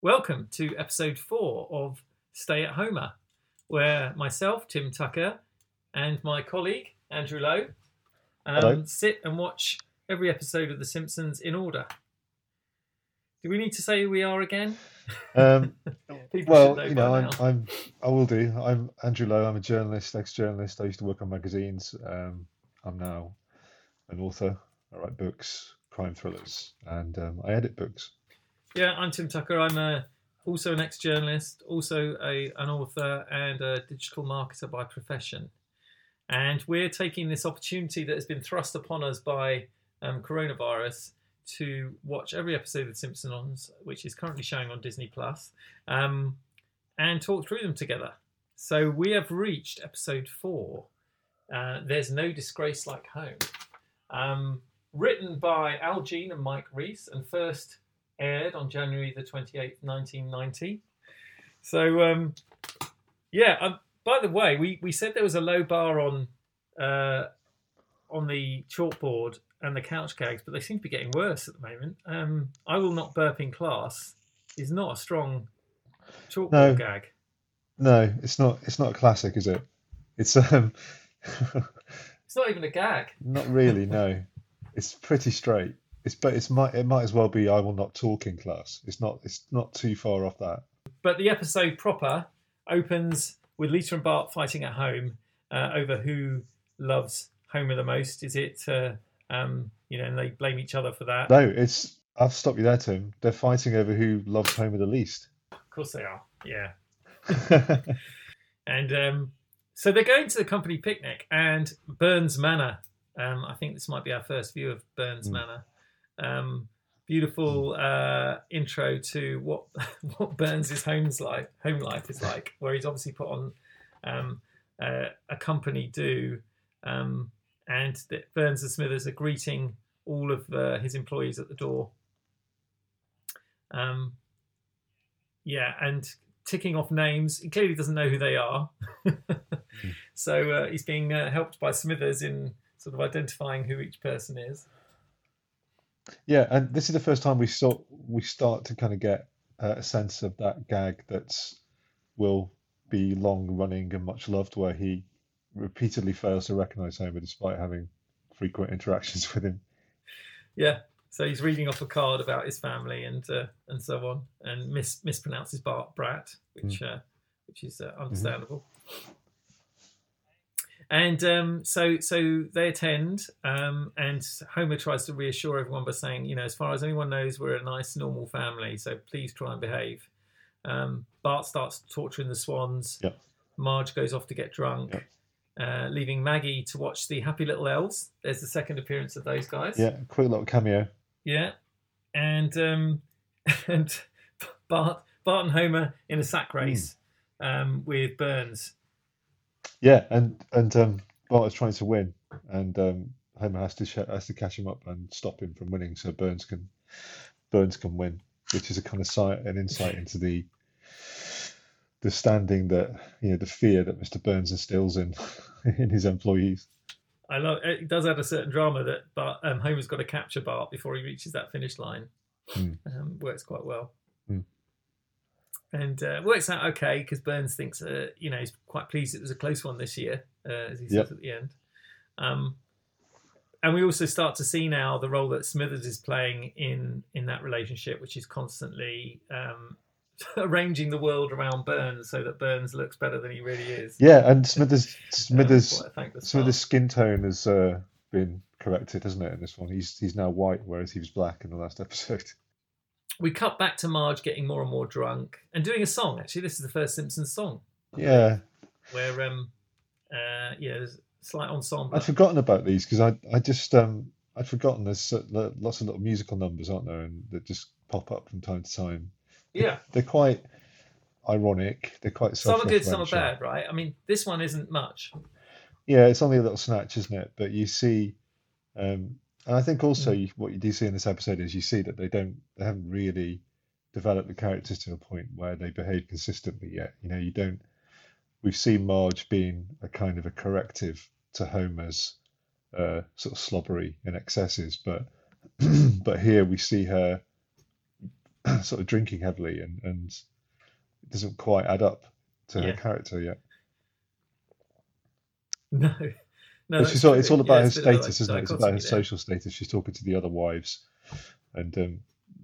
Welcome to episode four of Stay at Homer, where myself, Tim Tucker, and my colleague, Andrew Lowe, um, sit and watch every episode of The Simpsons in order. Do we need to say who we are again? Um, well, should you know, I'm. I'm, I will do. I'm Andrew Lowe. I'm a journalist, ex-journalist. I used to work on magazines. Um, I'm now an author. I write books, crime thrillers, and um, I edit books. Yeah, I'm Tim Tucker. I'm a, also an ex-journalist, also a, an author and a digital marketer by profession. And we're taking this opportunity that has been thrust upon us by um, coronavirus to watch every episode of The Simpsons, which is currently showing on Disney Plus, um, and talk through them together. So we have reached episode four. Uh, There's no disgrace like home. Um, written by Al Jean and Mike Reiss, and first aired on January the 28th, 1990. So, um, yeah, um, by the way, we, we said there was a low bar on uh, on the chalkboard and the couch gags, but they seem to be getting worse at the moment. Um, I will not burp in class is not a strong chalkboard No. gag. No, it's not. It's not a classic, is it? It's um, It's not even a gag. not really. No, it's pretty straight. It's but it's might it might as well be I will not talk in class. It's not. It's not too far off that. But the episode proper opens with Lisa and Bart fighting at home uh, over who loves Homer the most. Is it, uh, um, you know, and they blame each other for that. No, it's. I'll stop you there, Tim. They're fighting over who loves Homer the least. Of course they are. Yeah. And um, so they're going to the company picnic and Burns Manor. Um, I think this might be our first view of Burns Mm. Manor. Um, beautiful uh, intro to what what Burns' home's like, home life is like, where he's obviously put on um, uh, a company do, um, and Burns and Smithers are greeting all of uh, his employees at the door. Um, yeah, and ticking off names. He clearly doesn't know who they are. so uh, he's being uh, helped by Smithers in sort of identifying who each person is. Yeah, and this is the first time we saw we start to kind of get uh, a sense of that gag that's will be long running and much loved, where he repeatedly fails to recognize Homer despite having frequent interactions with him. Yeah. So he's reading off a card about his family and uh, and so on, and mis- mispronounces Bart Brat, which uh, which is uh, understandable. And um, so so they attend, um, and Homer tries to reassure everyone by saying, you know, as far as anyone knows, we're a nice normal family, so please try and behave. Um, Bart starts torturing the swans. Yep. Marge goes off to get drunk. Yep. Uh, leaving Maggie to watch the Happy Little Elves. There's the second appearance of those guys. Yeah, quick little cameo. Yeah, and um, and Bart Bart and Homer in a sack race um, with Burns. Yeah, and and um, Bart is trying to win, and um, Homer has to sh- has to catch him up and stop him from winning, so Burns can Burns can win, which is a kind of sight, an insight into the the standing that you know the fear that Mr. Burns instills in in his employees. I love it. Does add a certain drama that Bart, um, Homer's got to capture Bart before he reaches that finish line. Hmm. Um, works quite well. And uh, works out okay because Burns thinks, uh, you know, he's quite pleased it was a close one this year, uh, as he Yep. says at the end. Um, and we also start to see now the role that Smithers is playing in in that relationship, which is constantly um, arranging the world around Burns so that Burns looks better than he really is. Yeah, and Smithers Um, Smithers thankless Smithers' skin tone has uh, been corrected, hasn't it? In this one, he's he's now white, whereas he was black in the last episode. We cut back to Marge getting more and more drunk and doing a song. Actually, this is the first Simpsons song Yeah, where um uh yeah, there's a slight ensemble. I'd forgotten about these because I I just um I'd forgotten there's lots of little musical numbers, aren't there, and that just pop up from time to time. yeah, They're quite ironic. They're quite some are good, some are bad, right? I mean, this one isn't much. Yeah, it's only a little snatch, isn't it? But you see, um, and I think also Mm. you, what you do see in this episode is you see that they don't, they haven't really developed the characters to a point where they behave consistently yet. You know, you don't. We've seen Marge being a kind of a corrective to Homer's uh, sort of slobbery and excesses, but but here we see her sort of drinking heavily, and and it doesn't quite add up to her character yet. No, no. She's all, it's all Yeah, about her it's a bit of a status, isn't it? It's about her social status. She's talking to the other wives, and um,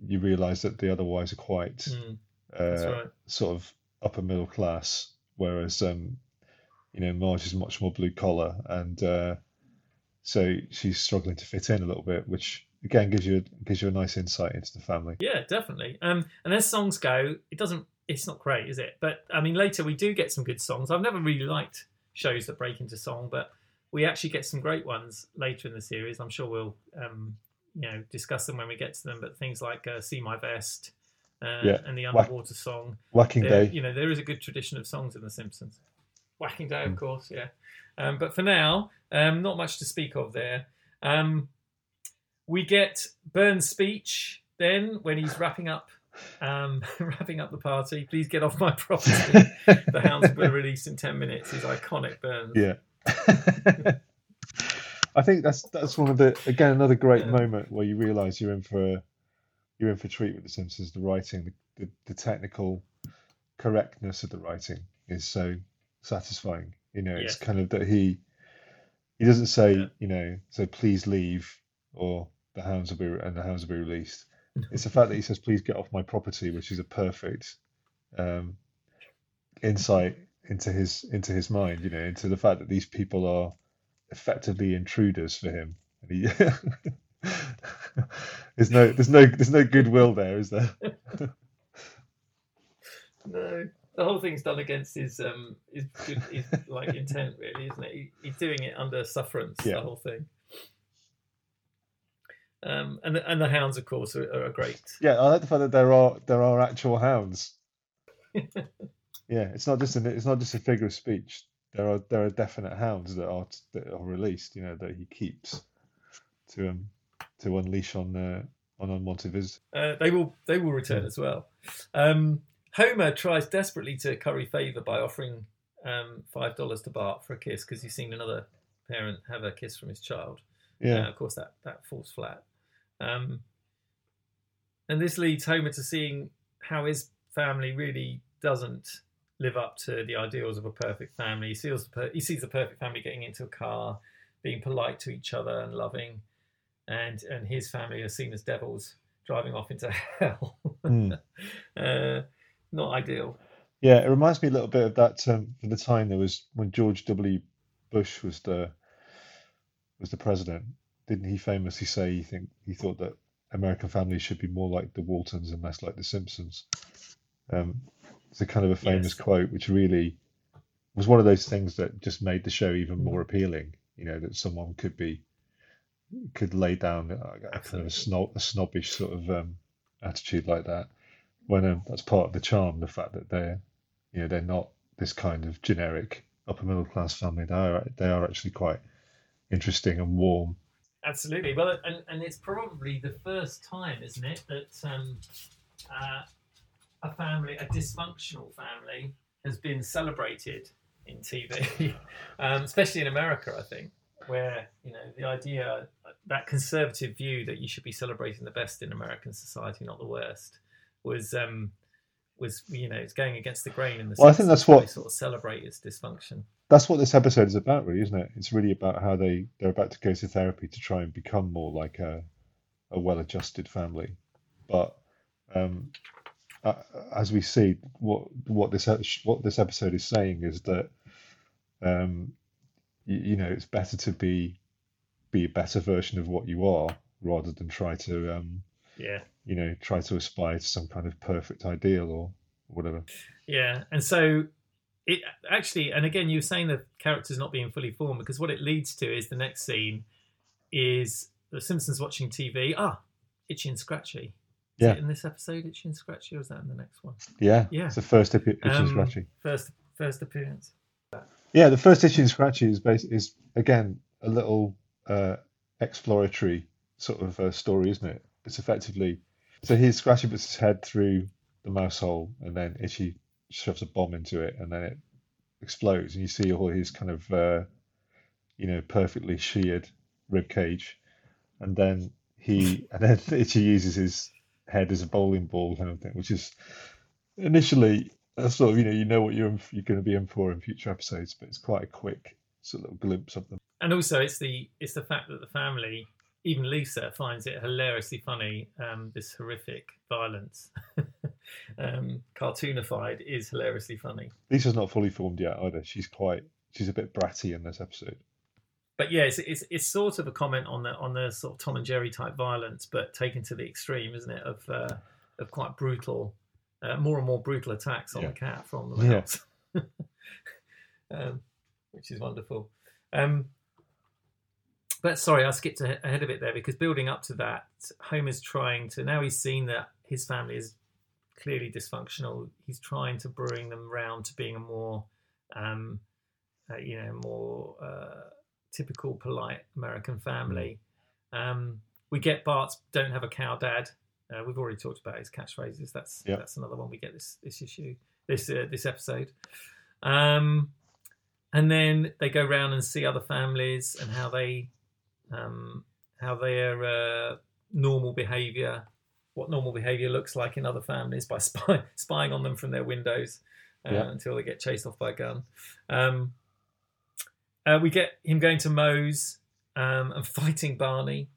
you realise that the other wives are quite Mm, uh, right. sort of upper middle class, whereas um, you know Marge is much more blue collar, and uh, so she's struggling to fit in a little bit, which again gives you gives you a nice insight into the family. Yeah, definitely. Um, and as songs go, it doesn't. It's not great, is it? But I mean, later we do get some good songs. I've never really liked shows that break into song, but we actually get some great ones later in the series. I'm sure we'll, um, you know, discuss them when we get to them. But things like uh, "See My Vest" uh, Yeah. and the Whack- underwater song. Whacking There- Day, You know, there is a good tradition of songs in The Simpsons. Whacking Day, of Mm. course, yeah. Um, but for now, um, not much to speak of there. Um, we get Burns' speech then when he's wrapping up, um, wrapping up the party. Please get off my property. the hounds will be released in ten minutes. Is iconic, Burns. yeah. I think that's that's one of the again another great Yeah. moment where you realise you're in for a, you're in for treat with The Simpsons. The writing, the, the, the technical correctness of the writing is so satisfying. You know, it's Yes. kind of that he he doesn't say Yeah. you know so please leave or the hounds will be and the hounds will be released. It's the fact that he says please get off my property, which is a perfect um, insight into his into his mind. You know, into the fact that these people are effectively intruders for him. He, there's no there's no there's no goodwill there, is there? No, the whole thing's done against his um his good his like intent, really, isn't it? He, he's doing it under sufferance. Yeah. The whole thing. Um, and the, and the hounds, of course, are, are great. Yeah, I like the fact that there are there are actual hounds. Yeah, it's not just an it's not just a figure of speech. There are there are definite hounds that are that are released. You know that he keeps to um to unleash on uh, on unwanted visitors. Uh, they will they will return Yeah. as well. Um, Homer tries desperately to curry favour by offering um, five dollars to Bart for a kiss because he's seen another parent have a kiss from his child. Yeah, Uh, of course, that that falls flat. Um, and this leads Homer to seeing how his family really doesn't live up to the ideals of a perfect family. He sees the per- he sees the perfect family getting into a car, being polite to each other and loving, and and his family are seen as devils driving off into hell. Mm. uh, not ideal. yeah. It reminds me a little bit of that um, from the time there was when George W. Bush was the was the president. Didn't he famously say he think he thought that American families should be more like the Waltons and less like the Simpsons? Um, it's a kind of a famous Yes. quote, which really was one of those things that just made the show even Mm. more appealing. You know that someone could be could lay down a, a kind of a, snob, a snobbish sort of um, attitude like that. When um, that's part of the charm, the fact that they're you know they're not this kind of generic upper middle class family. They are they are actually quite interesting and warm. Absolutely. Well, and, and it's probably the first time, isn't it, that um, uh, a family, a dysfunctional family, has been celebrated in TV, um, especially in America, I think, where you know the idea, that conservative view that you should be celebrating the best in American society, not the worst, was um, was you know it's going against the grain in the. Well, I think that's what- they sort of celebrate its dysfunction. That's what this episode is about, really, isn't it? It's really about how they they're about to go to therapy to try and become more like a a well-adjusted family. But um, uh, as we see, what what this what this episode is saying is that um, you, you know it's better to be be a better version of what you are rather than try to um, Yeah. you know try to aspire to some kind of perfect ideal or whatever. Yeah, and so it actually, and again, you were saying the characters not being fully formed because what it leads to is the next scene is the Simpsons watching TV. Ah, Itchy and Scratchy. Is Yeah. it in this episode, Itchy and Scratchy, or is that in the next one? Yeah, Yeah. It's the first itchy and Um, scratchy. First, first appearance. Yeah, the first itchy and scratchy is bas is again a little uh, exploratory sort of uh, story, isn't it? It's effectively so he's scratchy puts his head through the mouse hole, and then itchy shoves a bomb into it, and then it explodes, and you see all his kind of uh, you know perfectly sheared rib cage, and then he and then itchy uses his head is a bowling ball kind of thing, which is initially a sort of you know you know what you're in, you're going to be in for in future episodes, but it's quite a quick sort of glimpse of them. And also, it's the it's the fact that the family, even Lisa, finds it hilariously funny. Um, this horrific violence, um, cartoonified, is hilariously funny. Lisa's not fully formed yet either. She's quite she's a bit bratty in this episode. But yeah, it's, it's, it's sort of a comment on the on the sort of Tom and Jerry type violence, but taken to the extreme, isn't it? Of uh, of quite brutal, uh, more and more brutal attacks on Yeah. the cat from the Yeah. um, which is wonderful. Um, but sorry, I skipped ahead of it there because building up to that, Homer's trying to now he's seen that his family is clearly dysfunctional. He's trying to bring them round to being a more, um, uh, you know, more uh, typical polite American family. Um, we get Bart's "Don't have a cow, Dad." Uh, we've already talked about his catchphrases. That's Yep. that's another one we get this this issue, this uh, this episode. Um, and then they go round and see other families and how they um, how their uh, normal behaviour, what normal behaviour looks like in other families by spy, spying on them from their windows uh, Yeah. until they get chased off by a gun. Um, uh, we get him going to Moe's um, and fighting Barney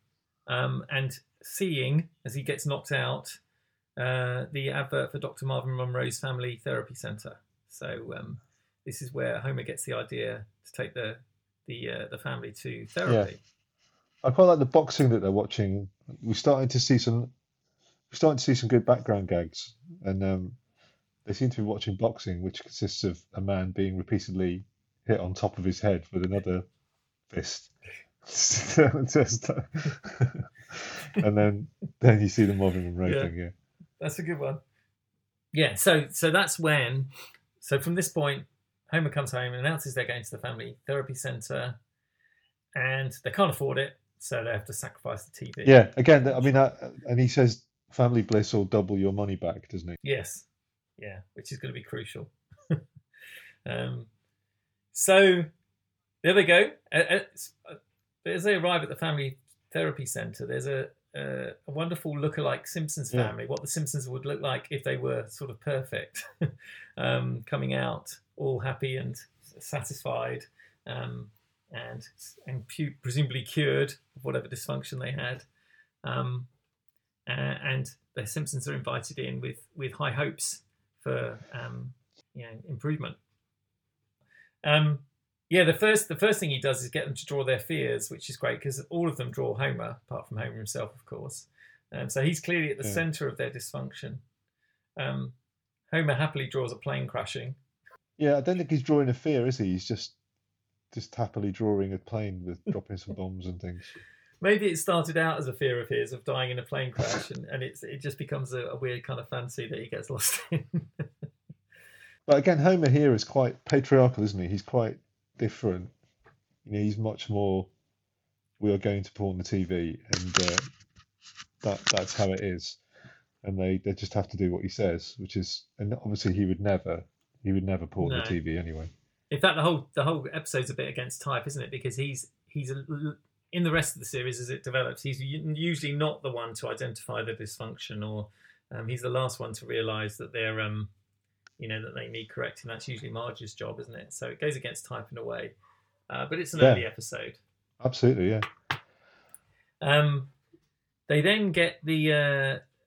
um, and seeing as he gets knocked out uh, the advert for Dr. Marvin Monroe's Family Therapy Centre. So um, this is where Homer gets the idea to take the the uh, the family to therapy. Yeah. I quite like the boxing that they're watching. We're starting to see some, we're starting to see some good background gags, and um, they seem to be watching boxing, which consists of a man being repeatedly hit on top of his head with another fist. And then then you see the Marvin Monroe Yeah. yeah. That's a good one. Yeah, so so that's when so from this point, Homer comes home and announces they're going to the family therapy centre and they can't afford it, so they have to sacrifice the TV. Yeah, again, I mean, and he says family bliss will double your money back, doesn't he? Yes. Yeah, which is going to be crucial. um, so there they go. Uh, uh, uh, As they arrive at the family therapy centre, there's a, a, a wonderful lookalike Simpsons Yeah. family, what the Simpsons would look like if they were sort of perfect, um, coming out all happy and satisfied. Um, and and pu- presumably cured of whatever dysfunction they had, um, and the Simpsons are invited in with with high hopes for um, you know improvement. Um, yeah, the first the first thing he does is get them to draw their fears, which is great because all of them draw Homer, apart from Homer himself, of course. Um, so he's clearly at the Yeah. centre of their dysfunction. Um, Homer happily draws a plane crashing. Yeah, I don't think he's drawing a fear, is he? He's just just happily drawing a plane with dropping some bombs and things. Maybe it started out as a fear of his of dying in a plane crash, and, and it's it just becomes a, a weird kind of fancy that he gets lost in. But again, Homer here is quite patriarchal, isn't he? He's quite different. You know, he's much more. We are going to pawn the TV, and uh, that that's how it is. And they, they just have to do what he says, which is, and obviously he would never, he would never pawn No. the TV anyway. In fact, the whole the whole episode's a bit against type, isn't it? Because he's he's a, in the rest of the series as it develops, he's usually not the one to identify the dysfunction, or um, he's the last one to realise that they're um, you know that they need correcting. That's usually Marge's job, isn't it? So it goes against type in a way, uh, but it's an Yeah. early episode. Absolutely, yeah. Um, they then get the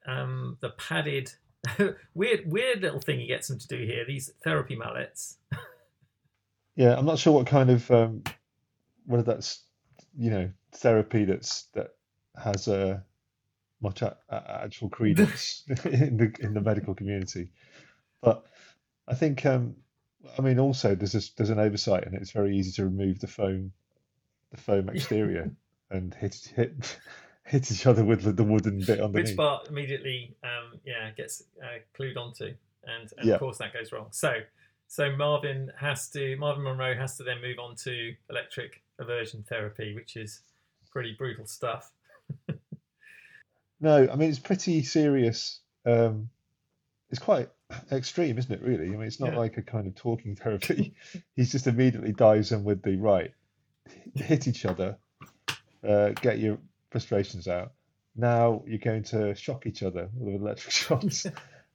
uh, um, the padded weird weird little thing he gets them to do here. These therapy mallets. Yeah, I'm not sure what kind of um, whether that's you know therapy that's that has a much a, a- actual credence in the in the medical community, but I think um, I mean also there's this, there's an oversight and it's very easy to remove the foam the foam exterior and hit hit hit each other with the, wooden bit on the which underneath. Bart immediately um, yeah gets uh, clued onto, and, and Yeah. of course that goes wrong. So so Marvin has to Marvin Monroe has to then move on to electric aversion therapy, which is pretty brutal stuff. No, I mean it's pretty serious. Um, it's quite extreme, isn't it? Really, I mean it's not Yeah. like a kind of talking therapy. He's just immediately dives in with the right, hit each other, uh, get your frustrations out, now you're going to shock each other with electric shocks.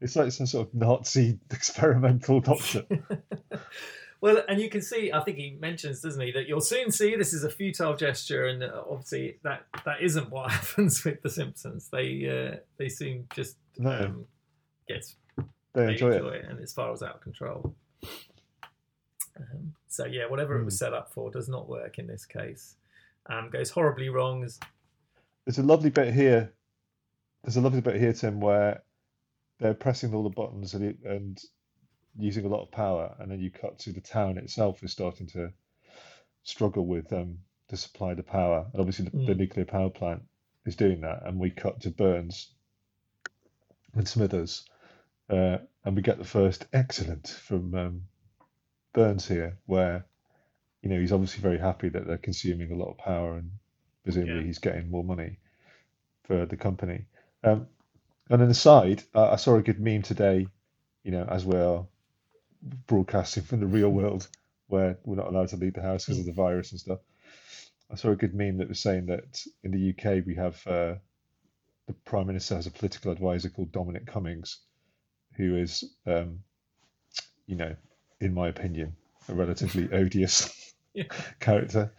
it's like some sort of Nazi experimental doctor. well, and you can see, I think he mentions, doesn't he, that you'll soon see this is a futile gesture, and uh, obviously that that isn't what happens with the Simpsons. They uh, they soon just No. um, get They they enjoy enjoy it. it, and it spirals out of control. Um, so yeah, whatever it was Hmm. set up for does not work in this case. Um, goes horribly wrong. There's- a lovely bit here. There's a lovely bit here, Tim, where they're pressing all the buttons and, it, and using a lot of power, and then you cut to the town itself is starting to struggle with um, to supply the power. And obviously, the, the Mm. nuclear power plant is doing that, and we cut to Burns and Smithers, uh, and we get the first excellent from um, Burns here, where you know he's obviously very happy that they're consuming a lot of power and presumably Yeah. he's getting more money for the company. Um, and an aside, I, I saw a good meme today, you know, as we're broadcasting from the real world where we're not allowed to leave the house because of the virus and stuff. I saw a good meme that was saying that in the UK we have uh, the Prime Minister has a political advisor called Dominic Cummings, who is, um, you know, in my opinion, a relatively odious Yeah. character.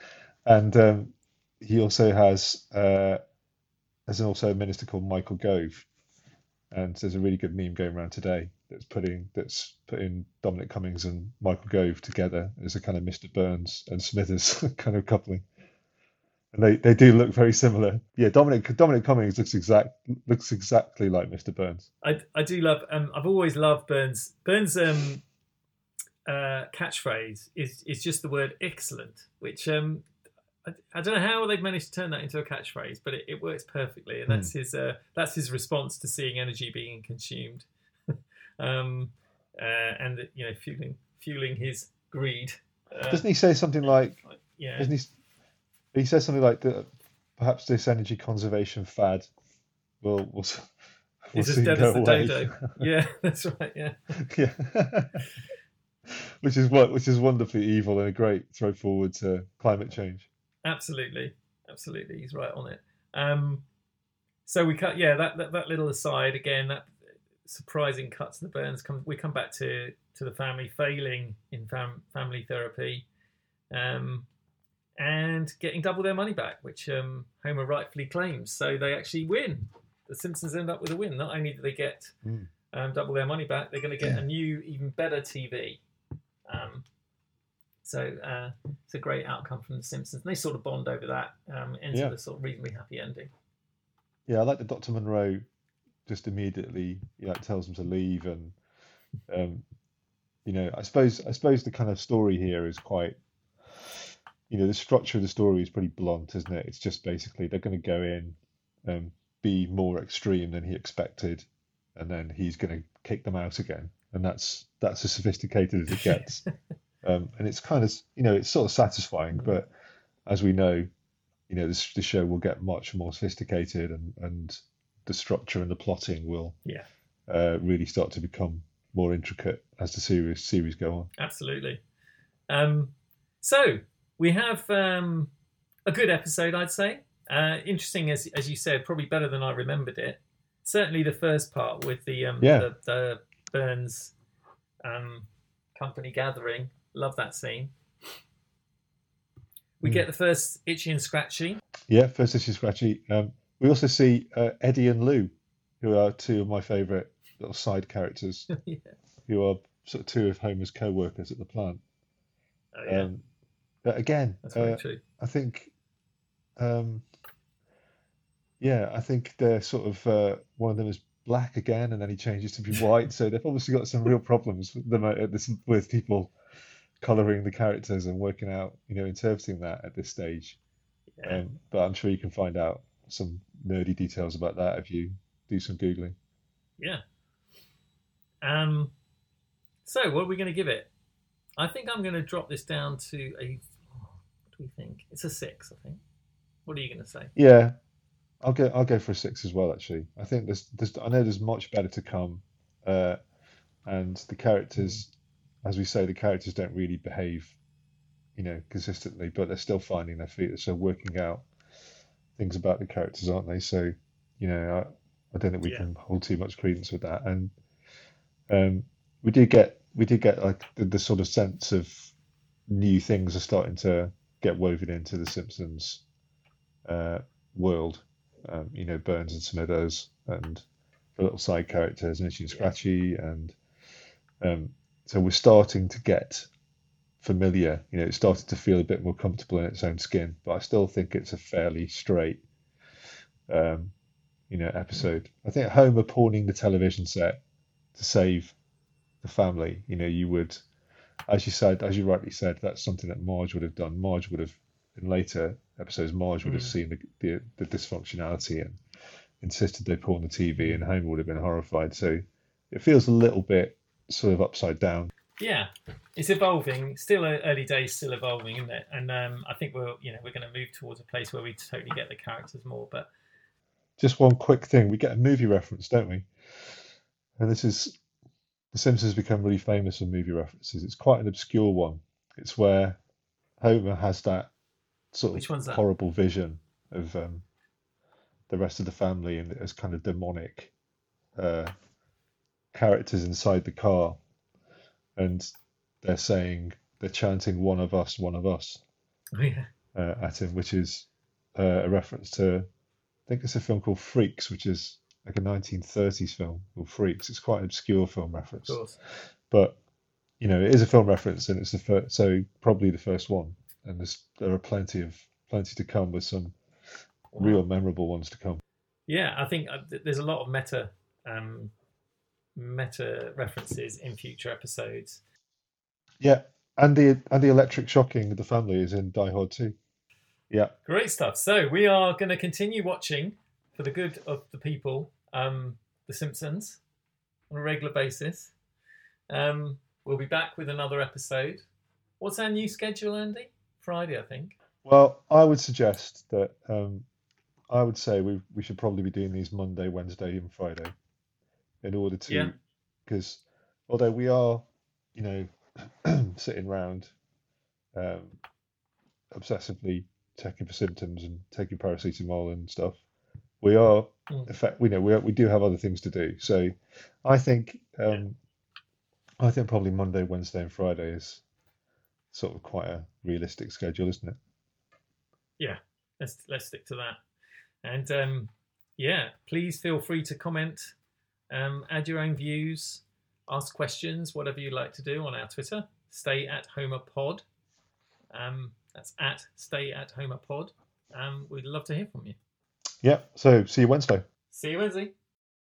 And um, he also has uh, there's also a minister called Michael Gove, and there's a really good meme going around today that's putting that's putting Dominic Cummings and Michael Gove together as a kind of Mr. Burns and Smithers kind of coupling. And they, they do look very similar. Yeah, Dominic Dominic Cummings looks exact looks exactly like Mr. Burns. I I do love. Um, I've always loved Burns. Burns' um, uh, catchphrase is is just the word excellent, which um, I, I don't know how they've managed to turn that into a catchphrase, but it, it works perfectly, and that's his uh, that's his response to seeing energy being consumed, um, uh, and you know fueling fueling his greed. Uh, Doesn't he say something like yeah, Doesn't he? He says something like that. Perhaps this energy conservation fad will will, will It's as dead go as the away. dodo. yeah, that's right. Yeah. yeah, which is what which is wonderfully evil and a great throw forward to climate change. Absolutely, absolutely, he's right on it. Um, so we cut, yeah, that, that that little aside again, that surprising cut to the Burns. Come, we come back to to the family failing in fam, family therapy, um, and getting double their money back, which um, Homer rightfully claims. So they actually win. The Simpsons end up with a win. Not only do they get Mm. um, double their money back, they're going to get a new, even better TV. Um, so uh, it's a great outcome from The Simpsons. And they sort of bond over that, um, ends Yeah. with a sort of reasonably happy ending. Yeah, I like that Dr. Monroe just immediately you know, tells them to leave and um, you know, I suppose I suppose the kind of story here is quite you know, the structure of the story is pretty blunt, isn't it? It's just basically they're going to go in and be more extreme than he expected, and then he's going to kick them out again, and that's that's as sophisticated as it gets. um, and it's kind of you know it's sort of satisfying, but as we know, you know this the show will get much more sophisticated, and and the structure and the plotting will Yeah. uh, really start to become more intricate as the series series go on. Absolutely. Um, so we have um, a good episode, I'd say. Uh, interesting, as as you said, probably better than I remembered it. Certainly, the first part with the um, Yeah. the, the Burns um, company gathering. Love that scene. We Mm. get the first itchy and scratchy. Yeah, first itchy and scratchy. Um, we also see uh, Eddie and Lou, who are two of my favourite little side characters, yeah. who are sort of two of Homer's co-workers at the plant. Oh, yeah. Um, but again, uh. I think, um, yeah, I think they're sort of uh, one of them is black again, and then he changes to be white. so they've obviously got some real problems with them at this with people colouring the characters and working out, you know, interpreting that at this stage. Yeah. Um, but I'm sure you can find out some nerdy details about that if you do some googling. Yeah. Um. So, what are we going to give it? I think I'm going to drop this down to a. We think? It's a six. I think. What are you going to say? Yeah, I'll go. I'll go for a six as well. Actually, I think there's, there's I know there's much better to come, uh, and the characters, as we say, the characters don't really behave, you know, consistently, but they're still finding their feet. So working out things about the characters, aren't they? So You know, I, I don't think we Yeah. can hold too much credence with that. And um, we did get we did get like the, the sort of sense of new things are starting to get woven into the Simpsons uh, world. Um, you know, Burns and Smithers and the little side characters, Itchy and Scratchy, and um, so we're starting to get familiar. You know, it's starting to feel a bit more comfortable in its own skin. But I still think it's a fairly straight, um, you know, episode. I think Homer pawning the television set to save the family. You know, you would, as you said, as you rightly said, that's something that Marge would have done. Marge would have, in later episodes, Marge would have Mm. seen the, the the dysfunctionality and insisted they put on the TV, and Homer would have been horrified. So it feels a little bit sort of upside down. Yeah, it's evolving. Still early days, still evolving, isn't it? And um, I think we're you know we're going to move towards a place where we totally get the characters more. But Just one quick thing: we get a movie reference, don't we? And this is The Simpsons become really famous for movie references. It's quite an obscure one. It's where Homer has that sort Which of one's that? horrible vision of um, the rest of the family and as kind of demonic uh, characters inside the car, and they're saying they're chanting "One of us, one of us." oh, yeah, uh, at him, which is uh, a reference to, I think it's a film called Freaks, which is like a 1930s film called Freaks. It's quite an obscure film reference, of course. but you know, it is a film reference, and it's the first, so probably the first one. And there's there are plenty of plenty to come with some Wow. real memorable ones to come. Yeah, I think uh, there's a lot of meta um, meta references in future episodes. Yeah, and the and the electric shocking of the family is in Die Hard too. Yeah, Great stuff. So we are going to continue watching for the good of the people, um, The Simpsons, on a regular basis. Um, we'll be back with another episode. What's our new schedule, Andy? Friday, I think. Well, I would suggest that um, I would say we we should probably be doing these Monday, Wednesday, and Friday, in order to Yeah. because although we are, you know, sitting around um, obsessively checking for symptoms and taking paracetamol and stuff, we are Mm. fact We know we are, we do have other things to do. So, I think um, I think probably Monday, Wednesday, and Friday is sort of quite a realistic schedule, isn't it? Yeah. Let's let's stick to that. And um, yeah, please feel free to comment, um, add your own views, ask questions, whatever you'd like to do on our Twitter. Stay at Homer Pod. Um, that's at Stay at Homer Pod. Um, we'd love to hear from you. Yeah. So see you Wednesday. See you Wednesday.